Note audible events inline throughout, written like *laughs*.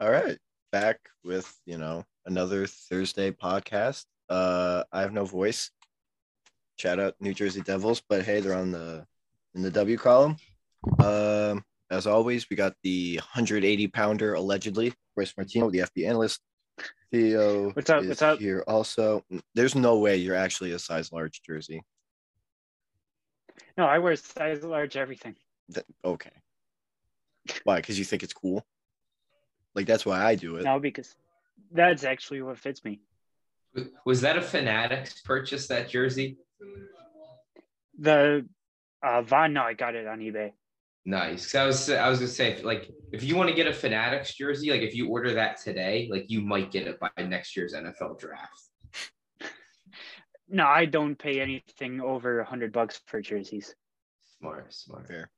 All right, back with you know another Thursday podcast. Uh, I have no voice. Shout out New Jersey Devils, but hey, they're on the in the W column. Um, as always, we got the 180 pounder allegedly, Bryce Martino, the FB analyst. Theo, What's up? is What's up? Here also, there's no way you're actually a size large jersey. No, I wear size large everything. That, okay. Why? Because you think it's cool? Like that's why I do it. No, because that's actually what fits me. Was that a Fanatics purchase that jersey? The uh Von, no, I got it on eBay. Nice. 'Cause I was I was gonna say like if you want to get a Fanatics jersey, like if you order that today, like you might get it by next year's NFL draft. *laughs* No, I don't pay anything over a hundred bucks for jerseys. Smart, smart. Fair.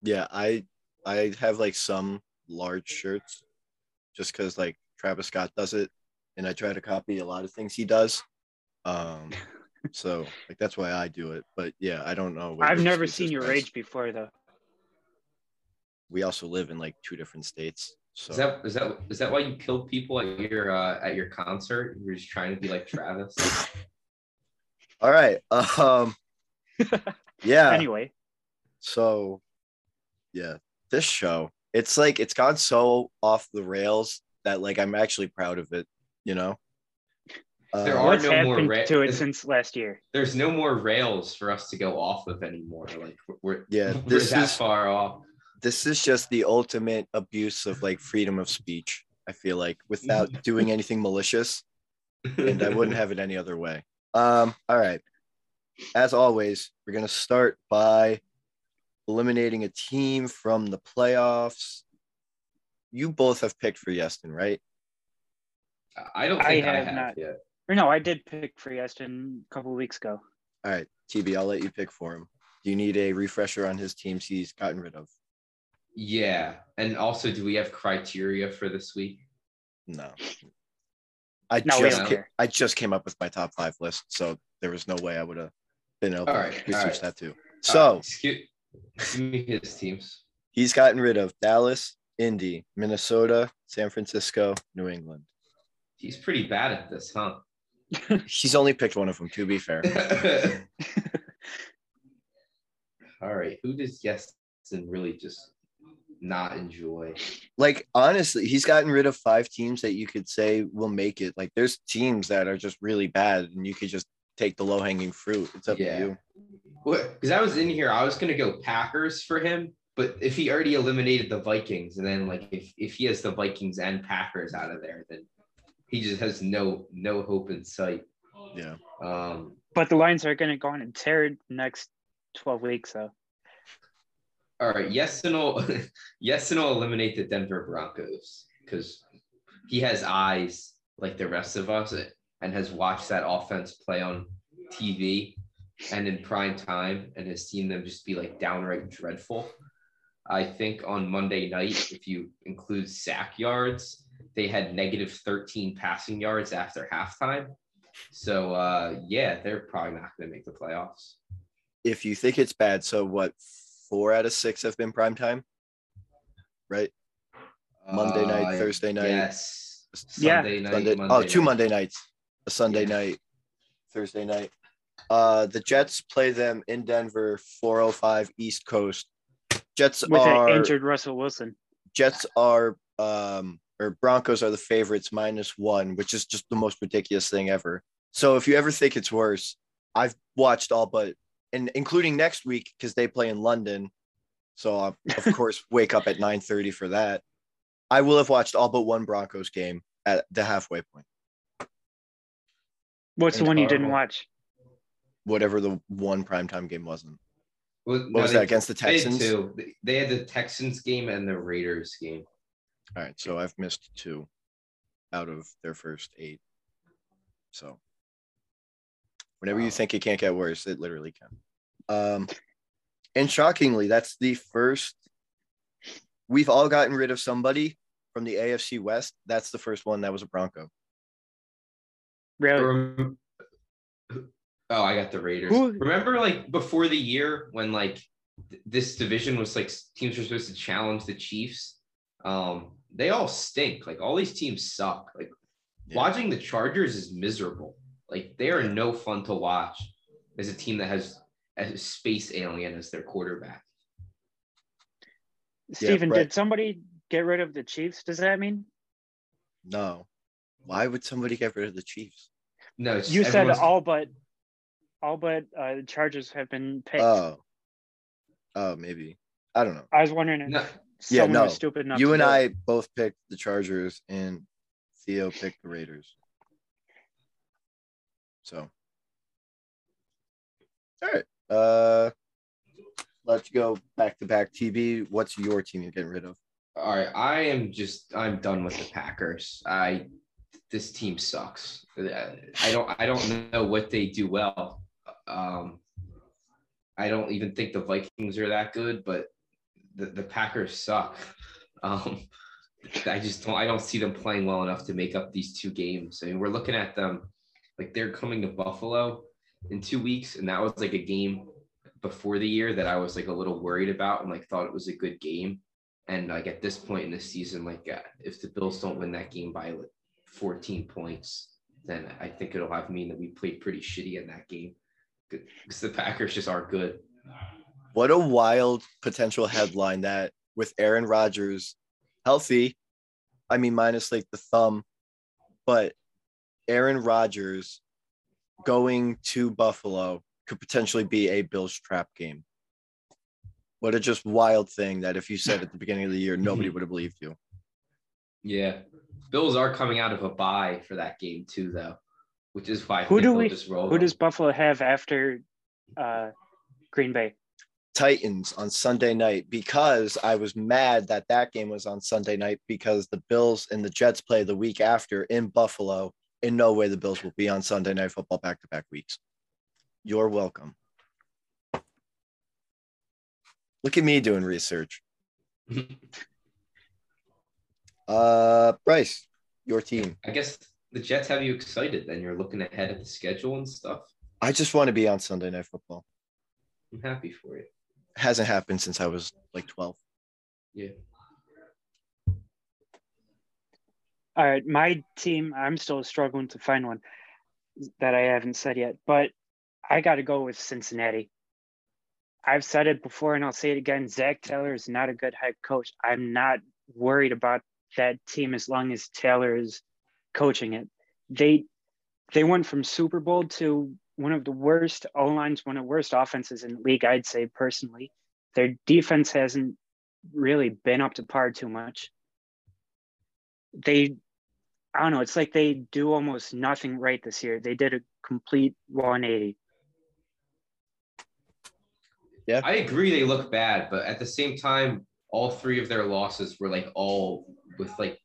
Yeah, I I have like some large shirts just because like Travis Scott does it and I try to copy a lot of things he does. Um *laughs* so like that's why I do it. But yeah, I don't know. I've never seen your Bryce. rage before though. We also live in like two different states. So Is that is that is that why you killed people at your uh, at your concert? You were just trying to be like Travis. *laughs* all right. Um *laughs* yeah. Anyway, So, yeah, this show, it's like it's gone so off the rails that like I'm actually proud of it, you know? There Uh, are what's no more happened ra- to it since last year? There's no more rails for us to go off of anymore. Like we're Yeah, *laughs* we're this that is- far off. this is just the ultimate abuse of like freedom of speech, I feel like, without *laughs* doing anything malicious, and I wouldn't have it any other way. Um, all right. As always, we're gonna start by eliminating a team from the playoffs. You both have picked for Yeston, right? I don't I think I have, have not. yet. Or no, I did pick for Yeston a couple weeks ago. All right, TB, I'll let you pick for him. Do you need a refresher on his teams he's gotten rid of? Yeah, and also, do we have criteria for this week? No. I No, just ca- I just came up with my top five list, so there was no way I would have been able to All right, research all right. that too. Uh, So excuse, give me his teams. he's gotten rid of Dallas, Indy, Minnesota, San Francisco, New England. He's pretty bad at this, huh? *laughs* He's only picked one of them, to be fair. *laughs* All right, who does Yeston really just not enjoy? Like honestly, he's gotten rid of five teams that you could say will make it. Like there's teams that are just really bad, and you could just take the low hanging fruit. It's up Yeah. to you. Because I was in here, I was gonna go Packers for him, but if he already eliminated the Vikings, and then like if if he has the Vikings and Packers out of there, then he just has no no hope in sight. Yeah. Um, But the Lions are going to go on and tear it next 12 weeks, so all right, Yeston will *laughs* Yeston will eliminate the Denver Broncos because he has eyes like the rest of us and has watched that offense play on TV and in prime time and has seen them just be like downright dreadful. I think on Monday night, if you include sack yards, they had negative 13 passing yards after halftime. So uh, yeah, they're probably not going to make the playoffs. If you think it's bad, so what? Four out of six have been prime time, right? Monday night, Uh, Thursday night, Yes. Yeah. Night. Sunday. Monday oh, two night. Monday nights, a Sunday Yeah. night, Thursday night. Uh, the Jets play them in Denver, 405 East Coast. Jets with are injured Russell Wilson. Jets are um or Broncos are the favorites minus one, which is just the most ridiculous thing ever. So if you ever think it's worse, I've watched all but and including next week because they play in London. So I'll, of *laughs* course wake up at 9 for that. I will have watched all but one Broncos game at the halfway point. What's the one you didn't watch? Whatever the one primetime game wasn't. Well, What no, was that against the They had Texans? two. They- They had the Texans game and the Raiders game. All right, so I've missed two out of their first eight. So whenever you think it can't get worse, it literally can. Um, and shockingly, that's the first we've all gotten rid of somebody from the AFC West. That's the first one that was a Bronco. Really? Rem- Oh, I got the Raiders. Who- Remember, like before the year when like th- this division was like teams were supposed to challenge the Chiefs. Um, they all stink. Like all these teams suck. Like Yeah. watching the Chargers is miserable. Like they are no fun to watch as a team that has a space alien as their quarterback. Steven, right. did somebody get rid of the Chiefs? Does that mean No. Why would somebody get rid of the Chiefs? No, it's you said all but all but uh, the Chargers have been picked? Oh. Oh, maybe. I don't know. I was wondering if No, Yeah, no. was stupid enough. You to and do it. I both picked the Chargers and Theo picked the Raiders. So. All right. Uh let's go back to back TV. What's your team you're getting rid of? All right, I am just I'm done with the Packers. I this team sucks. I don't I don't know what they do well. Um I don't even think the Vikings are that good, but the, the Packers suck. Um I just don't I don't see them playing well enough to make up these two games. I mean, we're looking at them like they're coming to Buffalo in two weeks, and that was like a game before the year that I was like a little worried about and like thought it was a good game. And like at this point in the season, like uh, if the Bills don't win that game by like 14 points, then I think it'll have mean that we played pretty shitty in that game because the Packers just aren't good. What a wild potential headline that with Aaron Rodgers healthy, I mean minus like the thumb, but Aaron Rodgers going to Buffalo could potentially be a Bills trap game. What a just wild thing that if you said at the beginning of the year, nobody *laughs* would have believed you. Yeah, Bills are coming out of a bye for that game too, though, which is why Who do we- just roll Who them. does Buffalo have after uh, Green Bay? Titans on Sunday night because I was mad that that game was on Sunday night because the Bills and the Jets play the week after in Buffalo. In no way the Bills will be on Sunday night football back to back weeks. You're welcome. Look at me doing research. *laughs* Uh, Bryce, your team. I guess the Jets have you excited. Then you're looking ahead at the schedule and stuff. I just want to be on Sunday night football. I'm happy for you. Hasn't happened since I was like 12. Yeah. All right, my team, I'm still struggling to find one that I haven't said yet, but I got to go with Cincinnati. I've said it before and I'll say it again. Zac Taylor is not a good head coach. I'm not worried about that team as long as Taylor is coaching it. They they went from Super Bowl to one of the worst O lines, one of the worst offenses in the league, I'd say personally. Their defense hasn't really been up to par too much they I don't know, it's like they do almost nothing right this year. They did a complete 180. Yeah. I agree they look bad, but at the same time, all three of their losses were like all with like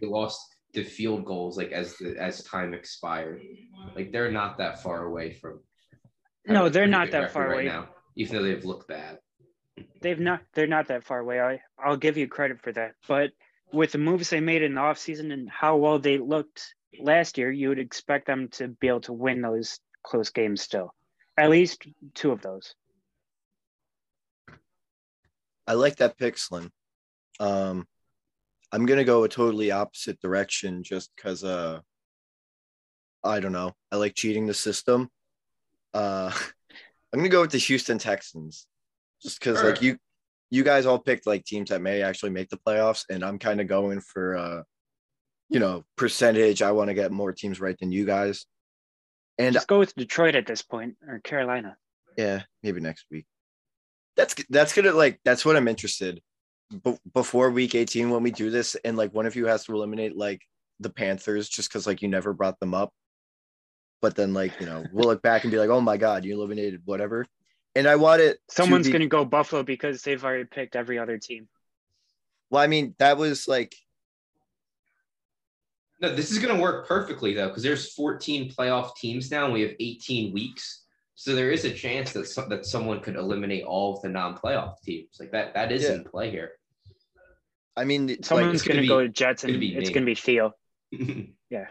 they lost the field goals like as the as time expired. Like they're not that far away from No, they're not that far right away. now, even though they've looked bad. They've not they're not that far away. I I'll give you credit for that. But with the moves they made in the offseason and how well they looked last year, you would expect them to be able to win those close games still. At least two of those. I like that pick, Slim. Um, I'm gonna go a totally opposite direction just because uh, I don't know. I like cheating the system. Uh, *laughs* I'm gonna go with the Houston Texans, just because like you, you guys all picked like teams that may actually make the playoffs, and I'm kind of going for uh, you know, percentage. I want to get more teams right than you guys, and Just go with Detroit at this point or Carolina. yeah, maybe next week. That's that's gonna like that's what I'm interested. Be- before week 18, when we do this, and like one of you has to eliminate like the Panthers just because like you never brought them up. But then like you know we'll look back and be like, oh my god, you eliminated whatever. And I want it. to Someone's be- going to go Buffalo because they've already picked every other team. Well, I mean that was like No, this is going to work perfectly though, because there's 14 playoff teams now, and we have 18 weeks. So there is a chance that some, that someone could eliminate all of the non-playoff teams. Like that, that is Yeah. in play here. I mean Someone's gonna going to go to Jets and gonna it's going to be Theo. *laughs* yeah.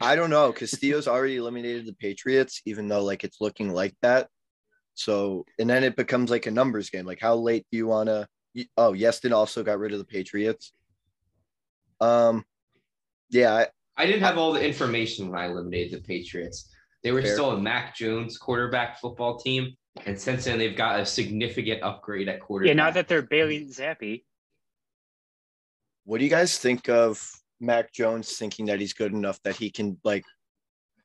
I don't know because Theo's already eliminated the Patriots, even though like it's looking like that. So and then it becomes like a numbers game. Like how late do you want to? Oh, Yeston also got rid of the Patriots. Um, yeah, I, I didn't have all the information when I eliminated the Patriots. They were Fair. still a Mac Jones quarterback football team, and since then they've got a significant upgrade at quarterback. Yeah, now that they're Bailey Zappe. What do you guys think of Mac Jones thinking that he's good enough that he can like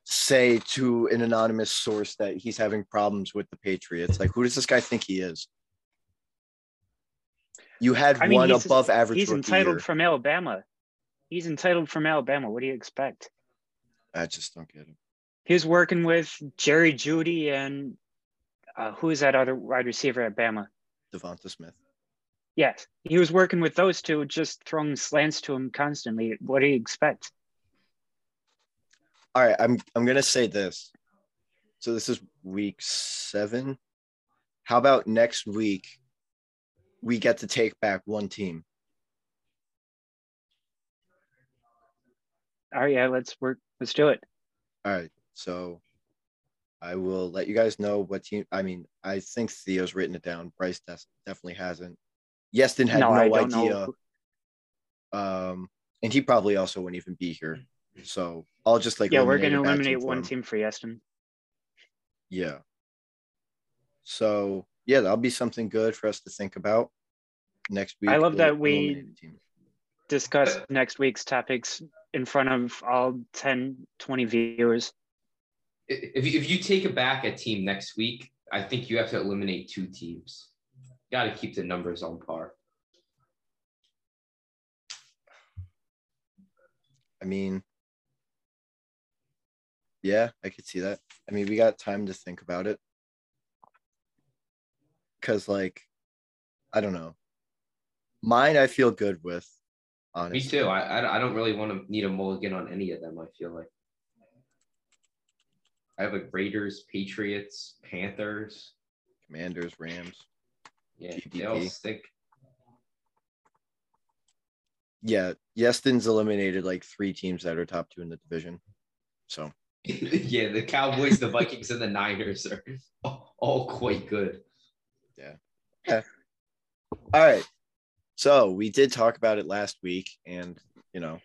say to an anonymous source that he's having problems with the Patriots? Like, who does this guy think he is? You had I mean, one above average. He's entitled year. from Alabama. He's entitled from Alabama. What do you expect? I just don't get it. He's working with Jerry Jeudy and uh, who is that other wide receiver at Bama? DeVonta Smith. Yes, he was working with those two, just throwing slants to him constantly. What do you expect? All right, I'm I'm gonna say this. So this is week seven. How about next week? We get to take back one team. All right, yeah, let's work. Let's do it. All right. So I will let you guys know what team. I mean, I think Theo's written it down. Bryce des- definitely hasn't. Yeston had no, no, idea. Um, and he probably also wouldn't even be here. So I'll just like yeah, we're going to eliminate for one him. team for Yeston. Yeah. So yeah, that'll be something good for us to think about next week. I love we'll that we- eliminate a team. Discuss next week's topics in front of all 10, 20 viewers. if you, if you take it back a team next week, I think you have to eliminate two teams. Got to keep the numbers on par. I mean, yeah, I could see that. I mean, we got time to think about it. Cause like, I don't know. Mine I feel good with, Me too. I, I I don't really want to need a mulligan on any of them. I feel like I have like Raiders, Patriots, Panthers. Commanders, Rams. Yeah, they all stick. Yeah, Yeston's eliminated like three teams that are top two in the division. So *laughs* yeah, the Cowboys, the Vikings, and the Niners are all quite good. Yeah. yeah. All right. So we did talk about it last week, and you know,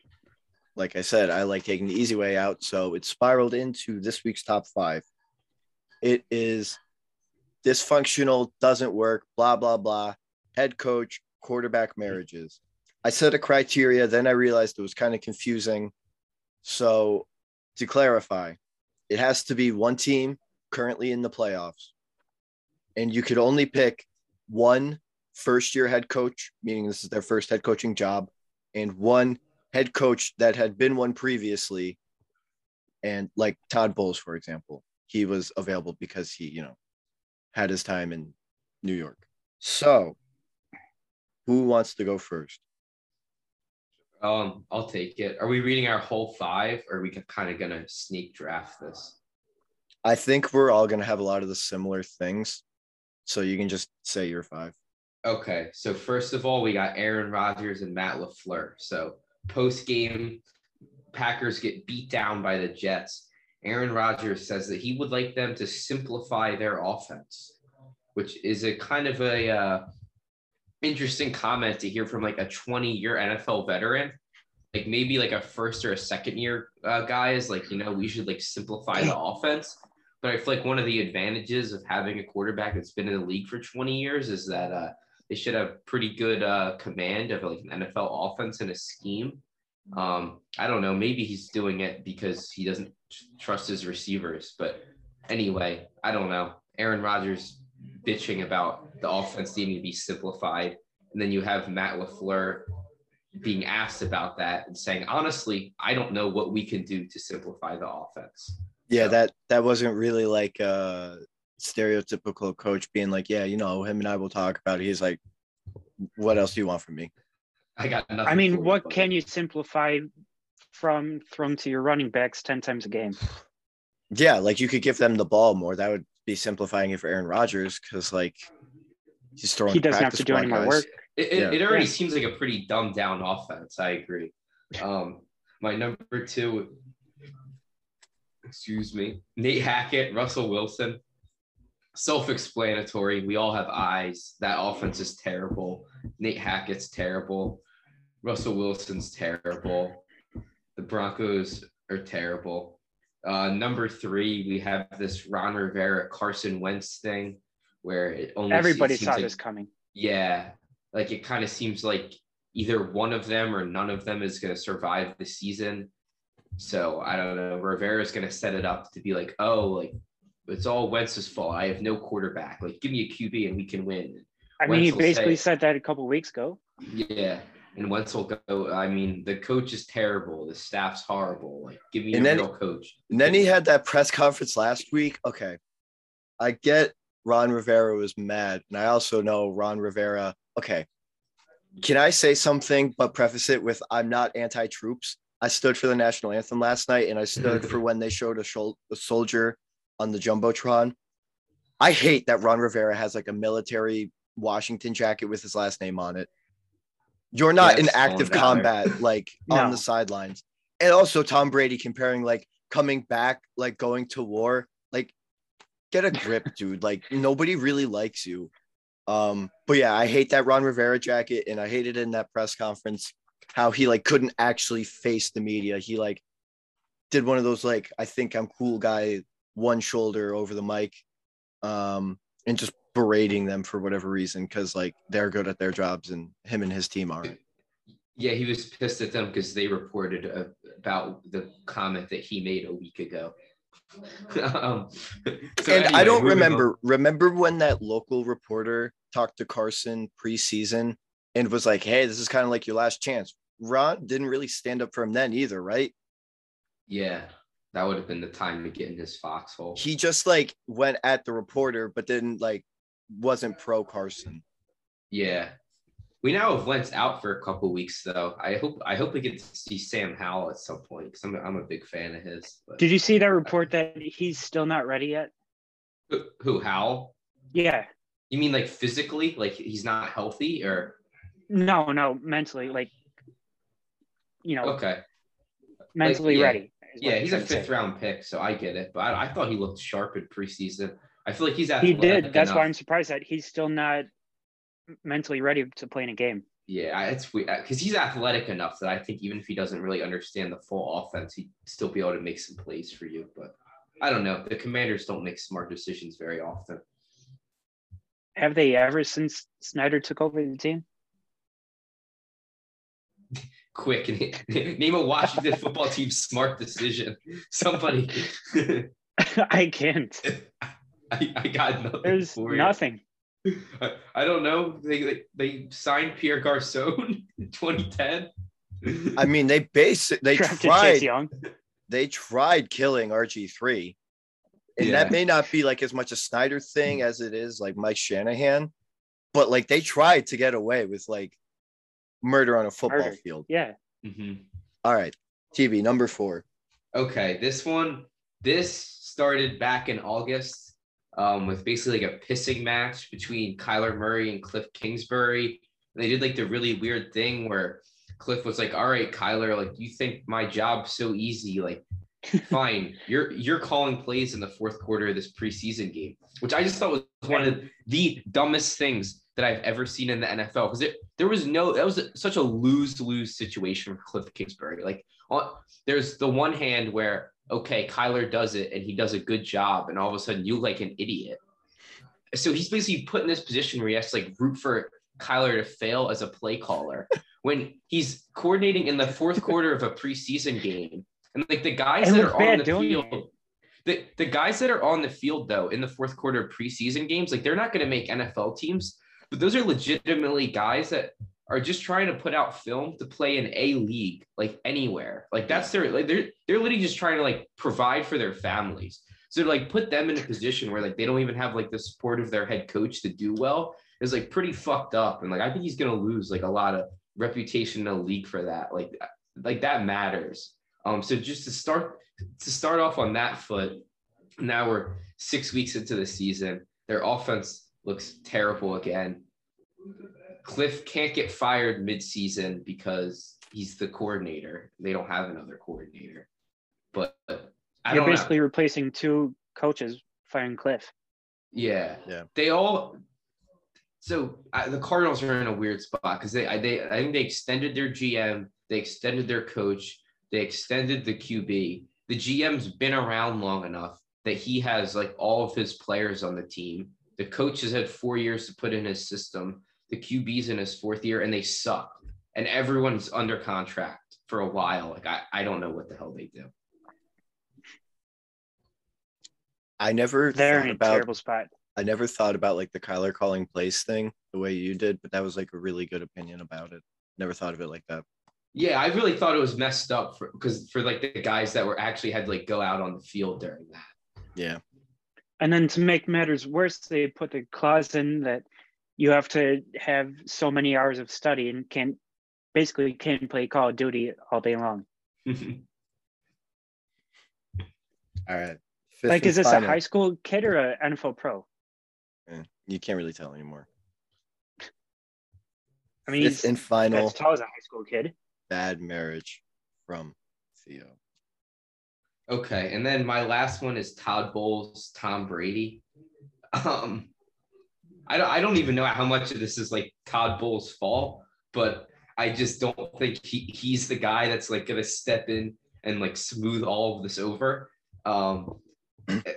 like I said, I like taking the easy way out. So it spiraled into this week's top five. It is dysfunctional, doesn't work, blah, blah, blah. Head coach, quarterback marriages. I set a criteria, then I realized it was kind of confusing. So to clarify, it has to be one team currently in the playoffs. And you could only pick one first year head coach, meaning this is their first head coaching job, and one head coach that had been one previously. And like Todd Bowles, for example, he was available because he, you know, had his time in New York. So, who wants to go first? Um, I'll take it. Are we reading our whole five, or are we kind of gonna sneak draft this? I think we're all going to have a lot of the similar things. So, you can just say your five. Okay, so first of all, we got Aaron Rodgers and Matt LaFleur. So post game, Packers get beat down by the Jets. Aaron Rodgers says that he would like them to simplify their offense, which is a kind of a uh, interesting comment to hear from like a 20 year NFL veteran. Like maybe like a first or a second year uh, guy is like, you know, we should like simplify the *clears throat* offense. But I feel like one of the advantages of having a quarterback that's been in the league for 20 years is that uh, they should have pretty good uh, command of like an NFL offense and a scheme. Um, I don't know. Maybe he's doing it because he doesn't trust his receivers. But anyway, I don't know. Aaron Rodgers bitching about the offense needing to be simplified, and then you have Matt LaFleur being asked about that and saying, honestly, I don't know what we can do to simplify the offense. Yeah, So- that that wasn't really like a stereotypical coach being like, yeah, you know, him and I will talk about it. He's like, what else do you want from me? I got nothing. I for mean, you, what buddy. can you simplify from thrown to your running backs 10 times a game? Yeah, like you could give them the ball more. That would be simplifying it for Aaron Rodgers because like he's throwing. He doesn't have to do any more guys. work. It, it, Yeah. it already Yeah. seems like a pretty dumbed down offense. I agree. Um, my number two, excuse me, Nate Hackett, Russell Wilson. Self explanatory. We all have eyes. That offense is terrible. Nate Hackett's terrible. Russell Wilson's terrible. The Broncos are terrible. Uh, number three, we have this Ron Rivera Carson Wentz thing, where it only Everybody seems saw like- this coming. Yeah, like it kind of seems like either one of them or none of them is going to survive the season. So I don't know. Rivera's going to set it up to be like, oh, like it's all Wentz's fault. I have no quarterback. Like, give me a QB and we can win. I mean, he Wentz basically say- said that a couple weeks ago. Yeah. And Wentz will go. I mean, the coach is terrible. The staff's horrible. Like, give me And a then- real coach. And then he had that press conference last week. Okay. I get Ron Rivera was mad. And I also know Ron Rivera. Okay. Can I say something but preface it with I'm not anti troops? I stood for the national anthem last night and I stood for *laughs* when they showed a, shol- a soldier on the Jumbotron. I hate that Ron Rivera has like a military Washington jacket with his last name on it. You're not Yeah, in active combat like *laughs* on the sidelines. And also Tom Brady comparing like coming back, like going to war. Like, get a grip, *laughs* dude. Like nobody really likes you. Um, but yeah, I hate that Ron Rivera jacket, and I hated in that press conference how he like couldn't actually face the media. He like did one of those like I think I'm cool guy one shoulder over the mic, um, and just berating them for whatever reason because like they're good at their jobs and him and his team aren't. Yeah, he was pissed at them because they reported uh, about the comment that he made a week ago. *laughs* um, so and I don't moving on. remember. Remember when that local reporter talked to Carson preseason and was like, "Hey, this is kind of like your last chance." Ron didn't really stand up for him then either, right? Yeah, that would have been the time to get in his foxhole. He just like went at the reporter, but then like wasn't pro Carson. Yeah. We now have Wentz out for a couple weeks though. I hope I hope we get to see Sam Howell at some point because I'm, I'm a big fan of his. But Did you see that report that he's still not ready yet? who, who Howell? Yeah. You mean like physically, like he's not healthy, or No, no, mentally, like, you know, okay? mentally yeah. ready. Yeah, he's a trying say. fifth round pick, so I get it. But I, I thought he looked sharp in preseason. I feel like he's He did. That's why. I'm surprised that he's still not mentally ready to play in a game. Yeah, it's weird because uh, he's athletic enough that I think even if he doesn't really understand the full offense, he'd still be able to make some plays for you. But I don't know. The Commanders don't make smart decisions very often. Have they ever since Snyder took over the team? *laughs* Quick, *laughs* name a Washington *laughs* football team smart decision. Somebody, I can't. *laughs* I, I got nothing. There's for you. nothing. *laughs* I, I don't know. They, they they signed Pierre Garcon in *laughs* 2010. I mean, they base they Drafted tried Young. they tried killing RG three, and Yeah. that may not be like as much a Snyder thing as it is like Mike Shanahan, but like they tried to get away with like murder on a football Murder. field. Yeah. Mhm. All right, TV number four. Okay, this one, this started back in August um, with basically like a pissing match between Kyler Murray and Cliff Kingsbury. And they did like the really weird thing where Cliff was like, "All right, Kyler, like you think my job's so easy? Like, *laughs* fine, you're you're calling plays in the fourth quarter of this preseason game," which I just thought was one of the dumbest things that I've ever seen in the NFL because it there was no that was such a lose lose situation for Cliff Kingsbury. Like, on, there's the one hand where okay, Kyler does it and he does a good job, and all of a sudden you look like an idiot. So he's basically put in this position where he has to like root for Kyler to fail as a play caller *laughs* when he's coordinating in the fourth quarter of a preseason game. And like the guys It that are on the field, it. the, the guys that are on the field though in the fourth quarter of preseason games, like they're not going to make NFL teams, but those are legitimately guys that are just trying to put out film to play in a league, like anywhere. Like that's their like they're they're literally just trying to like provide for their families. So to, like put them in a position where like they don't even have like the support of their head coach to do well is like pretty fucked up. And like I think he's gonna lose like a lot of reputation in the league for that. Like like that matters. Um so just to start to start off on that foot, now we're six weeks into the season. Their offense looks terrible again. Cliff can't get fired mid-season because he's the coordinator. They don't have another coordinator. But I You're don't basically know. replacing two coaches firing Cliff. Yeah. Yeah. They all so uh, the Cardinals are in a weird spot because they, I, they, I think they extended their GM, they extended their coach, they extended the QB. The GM's been around long enough that he has like all of his players on the team. The coach has had four years to put in his system. The QB's in his fourth year, and they suck. And everyone's under contract for a while. Like I, I don't know what the hell they do. I never They're thought in a about terrible spot. I never thought about like the Kyler calling plays thing the way you did, but that was like a really good opinion about it. Never thought of it like that. Yeah, I really thought it was messed up for because for like the guys that were actually had to like go out on the field during that. Yeah. And then to make matters worse, they put the clause in that you have to have so many hours of study and can't basically can't play Call of Duty all day long. *laughs* All right. Fifth like, is this final. a high school kid or an NFL pro? Eh, You can't really tell anymore. *laughs* I mean, Fifth he's and final as tall as a high school kid. bad marriage from Theo. Okay, and then my last one is Todd Bowles, Tom Brady. *laughs* Um, I don't, I don't even know how much of this is like Todd Bowles' fault, but I just don't think he, he's the guy that's like gonna step in and like smooth all of this over. Um,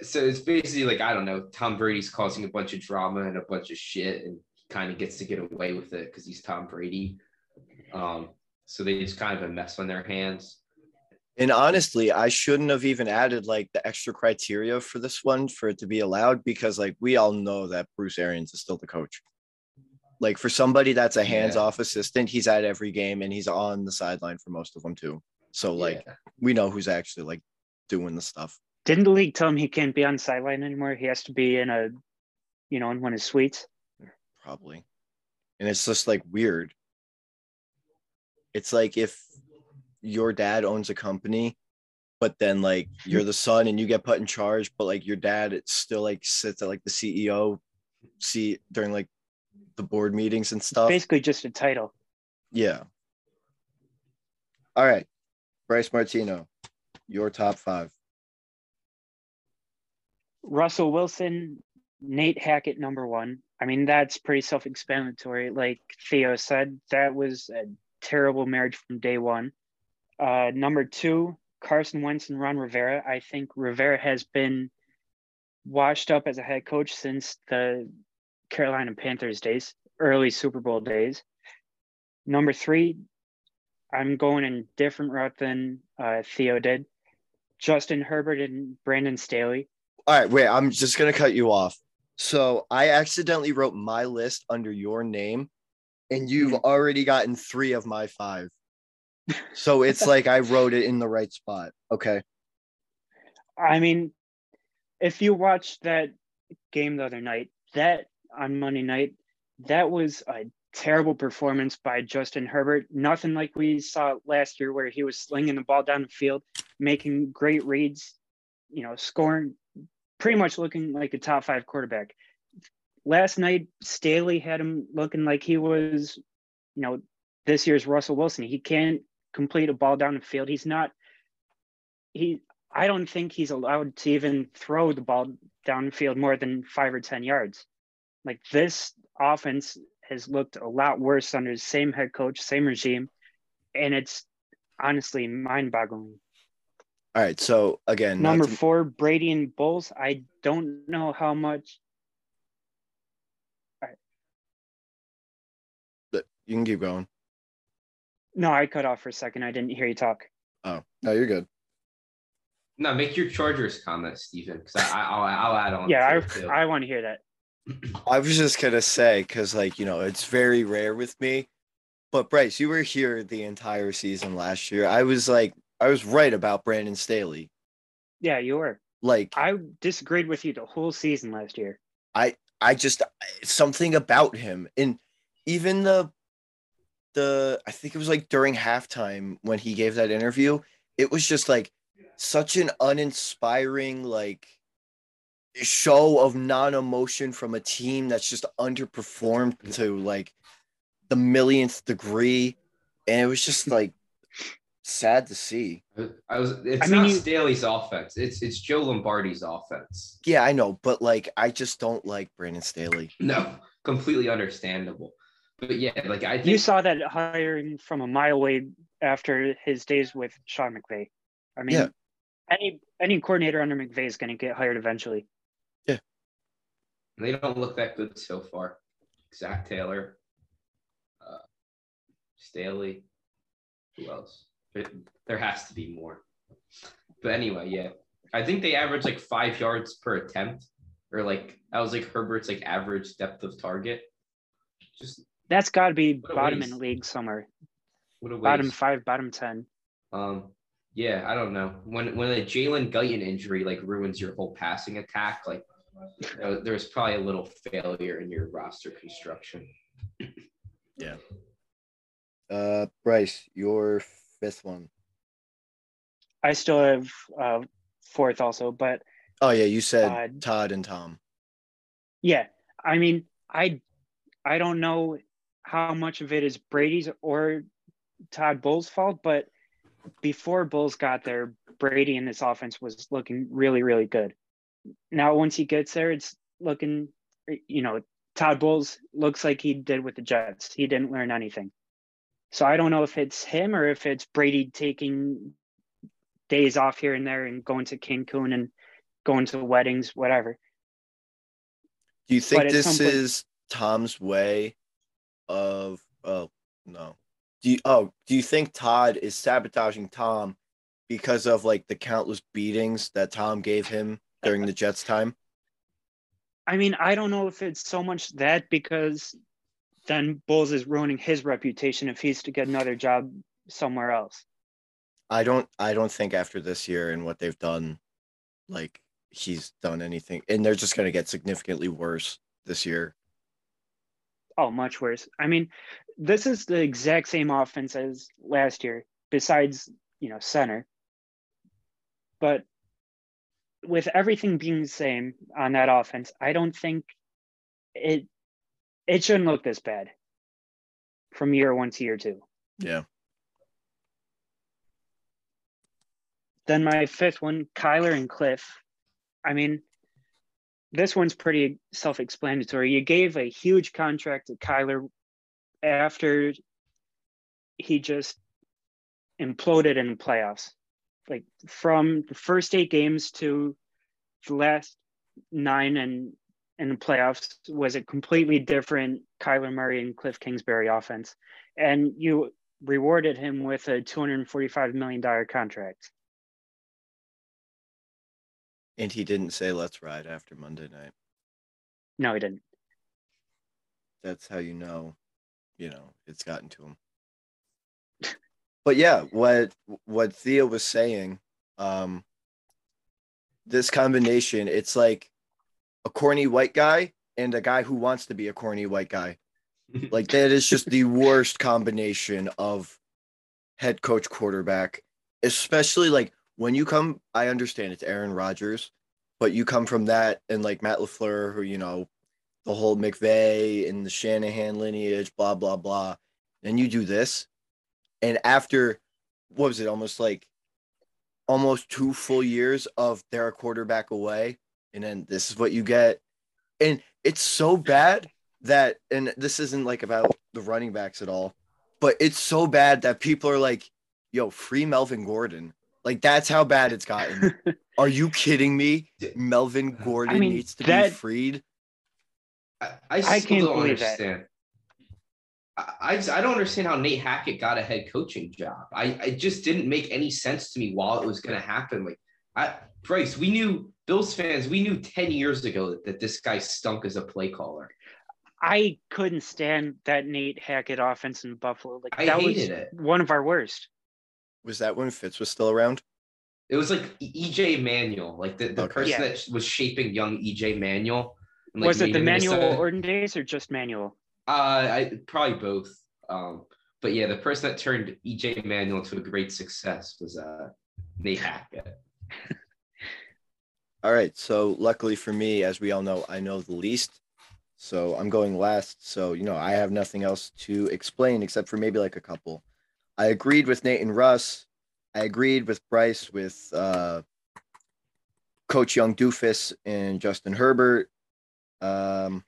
so it's basically like I don't know, Tom Brady's causing a bunch of drama and a bunch of shit, and he kind of gets to get away with it because he's Tom Brady. Um, so they just kind of a mess on their hands. And honestly, I shouldn't have even added like the extra criteria for this one for it to be allowed because like we all know that Bruce Arians is still the coach. Like for somebody that's a hands-off assistant, he's at every game and he's on the sideline for most of them too. So like Yeah. we know who's actually like doing the stuff. Didn't the league tell him he can't be on sideline anymore? He has to be in a, you know, in one of his suites. probably. And it's just like weird. It's like if your dad owns a company, but then like *laughs* you're the son and you get put in charge, but like your dad it still like sits at like the CEO seat during like the board meetings and stuff. Basically, just a title. Yeah. All right. Bryce Martino, your top five. Russell Wilson, Nate Hackett, number one. I mean, that's pretty self explanatory. Like Theo said, that was a terrible marriage from day one. Uh, number two, Carson Wentz and Ron Rivera. I think Rivera has been washed up as a head coach since the Carolina Panthers days, early Super Bowl days. Number three, I'm going in different route than uh, Theo did. Justin Herbert and Brandon Staley. All right, wait, I'm just gonna cut you off. So I accidentally wrote my list under your name, and you've already gotten three of my five. So it's like I wrote it in the right spot. Okay. I mean, if you watched that game the other night, that on Monday night, that was a terrible performance by Justin Herbert. Nothing like we saw last year, where he was slinging the ball down the field, making great reads, you know, scoring, pretty much looking like a top five quarterback. Last night, Staley had him looking like he was, you know, this year's Russell Wilson. He can't complete a ball down the field. He's not. He I don't think he's allowed to even throw the ball downfield more than five or 10 yards. Like this offense has looked a lot worse under the same head coach, same regime. And it's honestly mind boggling. All right. So again, Number to- four, Brady and Bowles. I don't know how much. All right. You can keep going. No, I cut off for a second. I didn't hear you talk. Oh, no, you're good. No, make your Chargers comment, Stephen, because I, I'll, I'll add on. Yeah, to. I, I want to hear that. *clears throat* I was just gonna say because, like, you know, it's very rare with me. But Bryce, you were here the entire season last year. I was like, I was right about Brandon Staley. Yeah, you were. Like, I disagreed with you the whole season last year. I, I just something about him, and even the the I think it was like during halftime when he gave that interview, it was just like such an uninspiring like show of non-emotion from a team that's just underperformed to like the millionth degree and it was just *laughs* like sad to see uh, I was. It's I mean, not you- Staley's offense. It's it's Joe Lombardi's offense. yeah i know but like i just don't like brandon staley No, completely understandable. But yeah, like I think You saw that hiring from a mile away after his days with Sean McVay. I mean, Yeah. any any coordinator under McVay is going to get hired eventually. Yeah, they don't look that good so far. Zac Taylor, uh, Staley, who else? There, there has to be more. But anyway, yeah, I think they average like five yards per attempt, or like that was like Herbert's like average depth of target. Just That's got to be bottom waste. in the league somewhere. what a waste. Bottom five, bottom ten. Um, yeah, I don't know. When when a Jalen Guyton injury like ruins your whole passing attack, like uh, there's probably a little failure in your roster construction. Yeah. Uh, Bryce, your fifth one. I still have uh, fourth also, but Oh yeah, you said Uh, Todd and Tom. yeah, I mean, I I don't know how much of it is Brady's or Todd Bowles' fault, but before Bowles got there, Brady in this offense was looking really, really good. Now, once he gets there, it's looking, you know, Todd Bowles looks like he did with the Jets. He didn't learn anything. So I don't know if it's him or if it's Brady taking days off here and there and going to Cancun and going to weddings, whatever. Do you think this point- is Tom's way of? Oh no. Do you? Oh, do you think Todd is sabotaging Tom because of like the countless beatings that Tom gave him during the Jets time? I mean, I don't know if it's so much that because then Bowles is ruining his reputation if he's to get another job somewhere else. I don't. I don't think after this year and what they've done, like he's done anything, and they're just gonna get significantly worse this year. Oh, much worse. I mean, this is the exact same offense as last year, besides, you know, center. But with everything being the same on that offense, I don't think it it shouldn't look this bad from year one to year two. Yeah. Then my fifth one, Kyler and Cliff. I mean, this one's pretty self-explanatory. You gave a huge contract to Kyler after he just imploded in the playoffs. Like from the first eight games to the last nine and in the playoffs was a completely different Kyler Murray and Cliff Kingsbury offense. And you rewarded him with a $245 million contract. And he didn't say let's ride after Monday night. No, he didn't. That's how you know, you know, it's gotten to him. *laughs* but yeah, what what Theo was saying, um, this combination, it's like a corny white guy and a guy who wants to be a corny white guy. *laughs* Like that is just the worst combination of head coach quarterback, especially like when you come. I understand it's Aaron Rodgers, but you come from that and like Matt LaFleur, who you know, the whole McVay and the Shanahan lineage, blah blah blah, and you do this, and after what was it, almost like almost two full years of their quarterback away, and then this is what you get, and it's so bad that and this isn't like about the running backs at all, but it's so bad that people are like, yo, free Melvin Gordon. Like that's how bad it's gotten. *laughs* are you kidding me? Melvin Gordon mean, needs to that- be freed. I, I, I can't don't believe that. understand. I, I just- I don't understand how Nate Hackett got a head coaching job. I it just didn't make any sense to me while it was going to happen. Like, I Bryce, we knew Bills fans, we knew ten years ago that, that this guy stunk as a play caller. I couldn't stand that Nate Hackett offense in Buffalo. Like I that was it. one of our worst. Was that when Fitz was still around? It was like EJ Manuel, like the, the Okay. person Yeah. that was shaping young EJ Manuel. like, was it the him into Manuel some- Orton days or just Manuel? Uh, I probably both. Um, but yeah, the person that turned EJ Manuel to a great success was uh Nate Hackett. *laughs* All right. So luckily for me, as we all know, I know the least. So I'm going last. So, you know, I have nothing else to explain except for maybe like a couple. I agreed with Nate and Russ. I agreed with Bryce with uh, Coach Young Doofus and Justin Herbert. Um,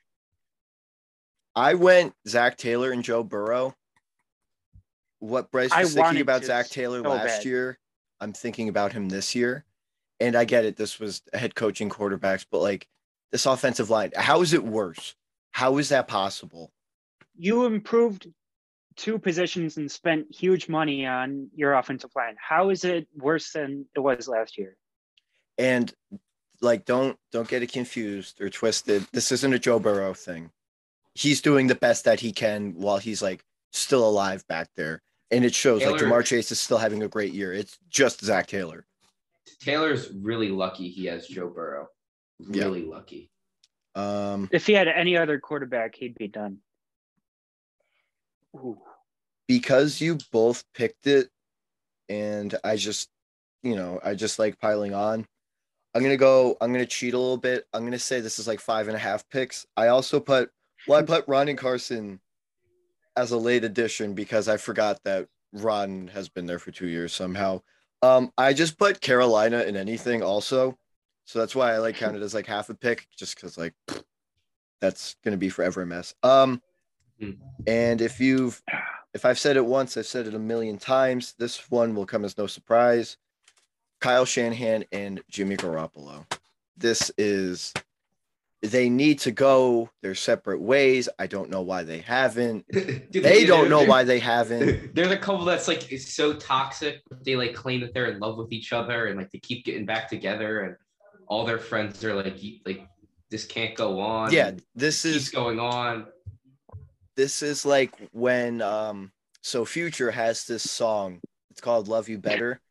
I went Zac Taylor and Joe Burrow. What Bryce I was thinking about Zac Taylor so last bad. year, I'm thinking about him this year. And I get it. This was head coaching quarterbacks, but like this offensive line, how is it worse? How is that possible? You improved two positions and spent huge money on your offensive line. How is it worse than it was last year? And like don't don't get it confused or twisted. This isn't a Joe Burrow thing. He's doing the best that he can while he's like still alive back there. And it shows like Taylor- Ja'Marr Chase is still having a great year. It's just Zac Taylor. Taylor's really lucky he has Joe Burrow. Yeah. Really lucky. Um If he had any other quarterback, he'd be done. Because you both picked it and I just you know, I just like piling on. I'm gonna go, I'm gonna cheat a little bit. I'm gonna say this is like five and a half picks. I also put well, I put Ron and Carson as a late addition because I forgot that Ron has been there for two years somehow. Um, I just put Carolina in anything also. So that's why I like counted as like half a pick, just because like that's gonna be forever a mess. Um Hmm. and if you've if I've said it once, I've said it a million times. This one will come as no surprise. Kyle Shanahan and Jimmy Garoppolo. This is they need to go their separate ways. I don't know why they haven't. *laughs* Dude, They don't know why they haven't. There's a couple that's like is so toxic. They like claim that they're in love with each other and like they keep getting back together and all their friends are like like this can't go on. Yeah, this is going on. This is like when um so Future has this song. It's called Love You Better.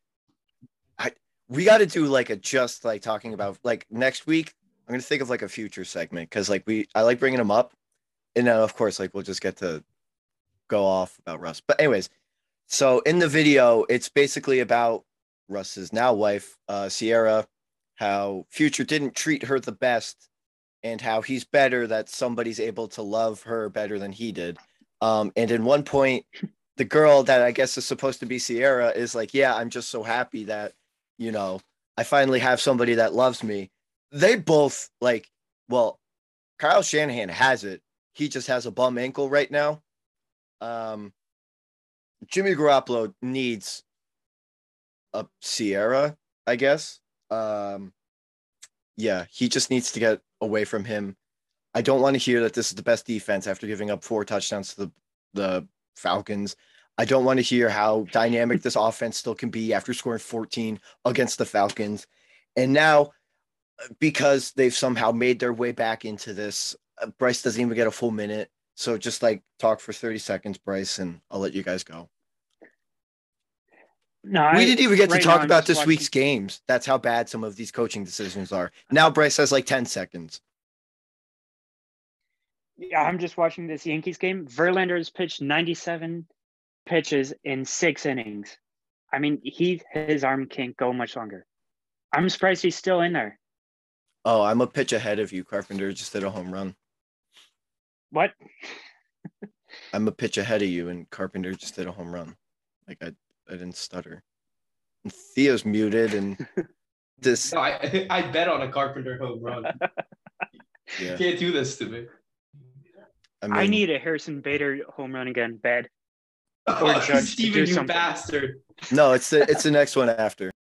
I we got to do like a just like talking about like next week. I'm gonna think of like a future segment because like we I like bringing them up, and then of course like we'll just get to go off about Russ. But anyways, so in the video, it's basically about Russ's now wife, uh, Sierra, how Future didn't treat her the best, and how he's better that somebody's able to love her better than he did. Um, and in one point, the girl that I guess is supposed to be Sierra is like, "Yeah, I'm just so happy that you know I finally have somebody that loves me." They both like, well, Kyle Shanahan has it. He just has a bum ankle right now. Um, Jimmy Garoppolo needs a Sierra, I guess. Um, yeah, he just needs to get away from him. I don't want to hear that this is the best defense after giving up four touchdowns to the, the Falcons. I don't want to hear how dynamic this offense still can be after scoring 14 against the Falcons. And now, because they've somehow made their way back into this, uh, Bryce doesn't even get a full minute. So just like talk for 30 seconds, Bryce, and I'll let you guys go. No, we didn't even get to talk now about this watching- week's games. That's how bad some of these coaching decisions are. Now Bryce has like 10 seconds. Yeah, I'm just watching this Yankees game. Verlander has pitched 97 pitches in six innings. I mean, he his arm can't go much longer. I'm surprised he's still in there. Oh, I'm a pitch ahead of you. Carpenter just hit a home run. What? I'm a pitch ahead of you, and Carpenter just did a home run. Like I, I didn't stutter. And Theo's muted, and *laughs* this, No, I I bet on a Carpenter home run. *laughs* yeah. Can't do this to me. I, mean, I need a Harrison Bader home run again, bad. *laughs* Oh, Judge Steven, you something. bastard. no. It's the it's the next one after.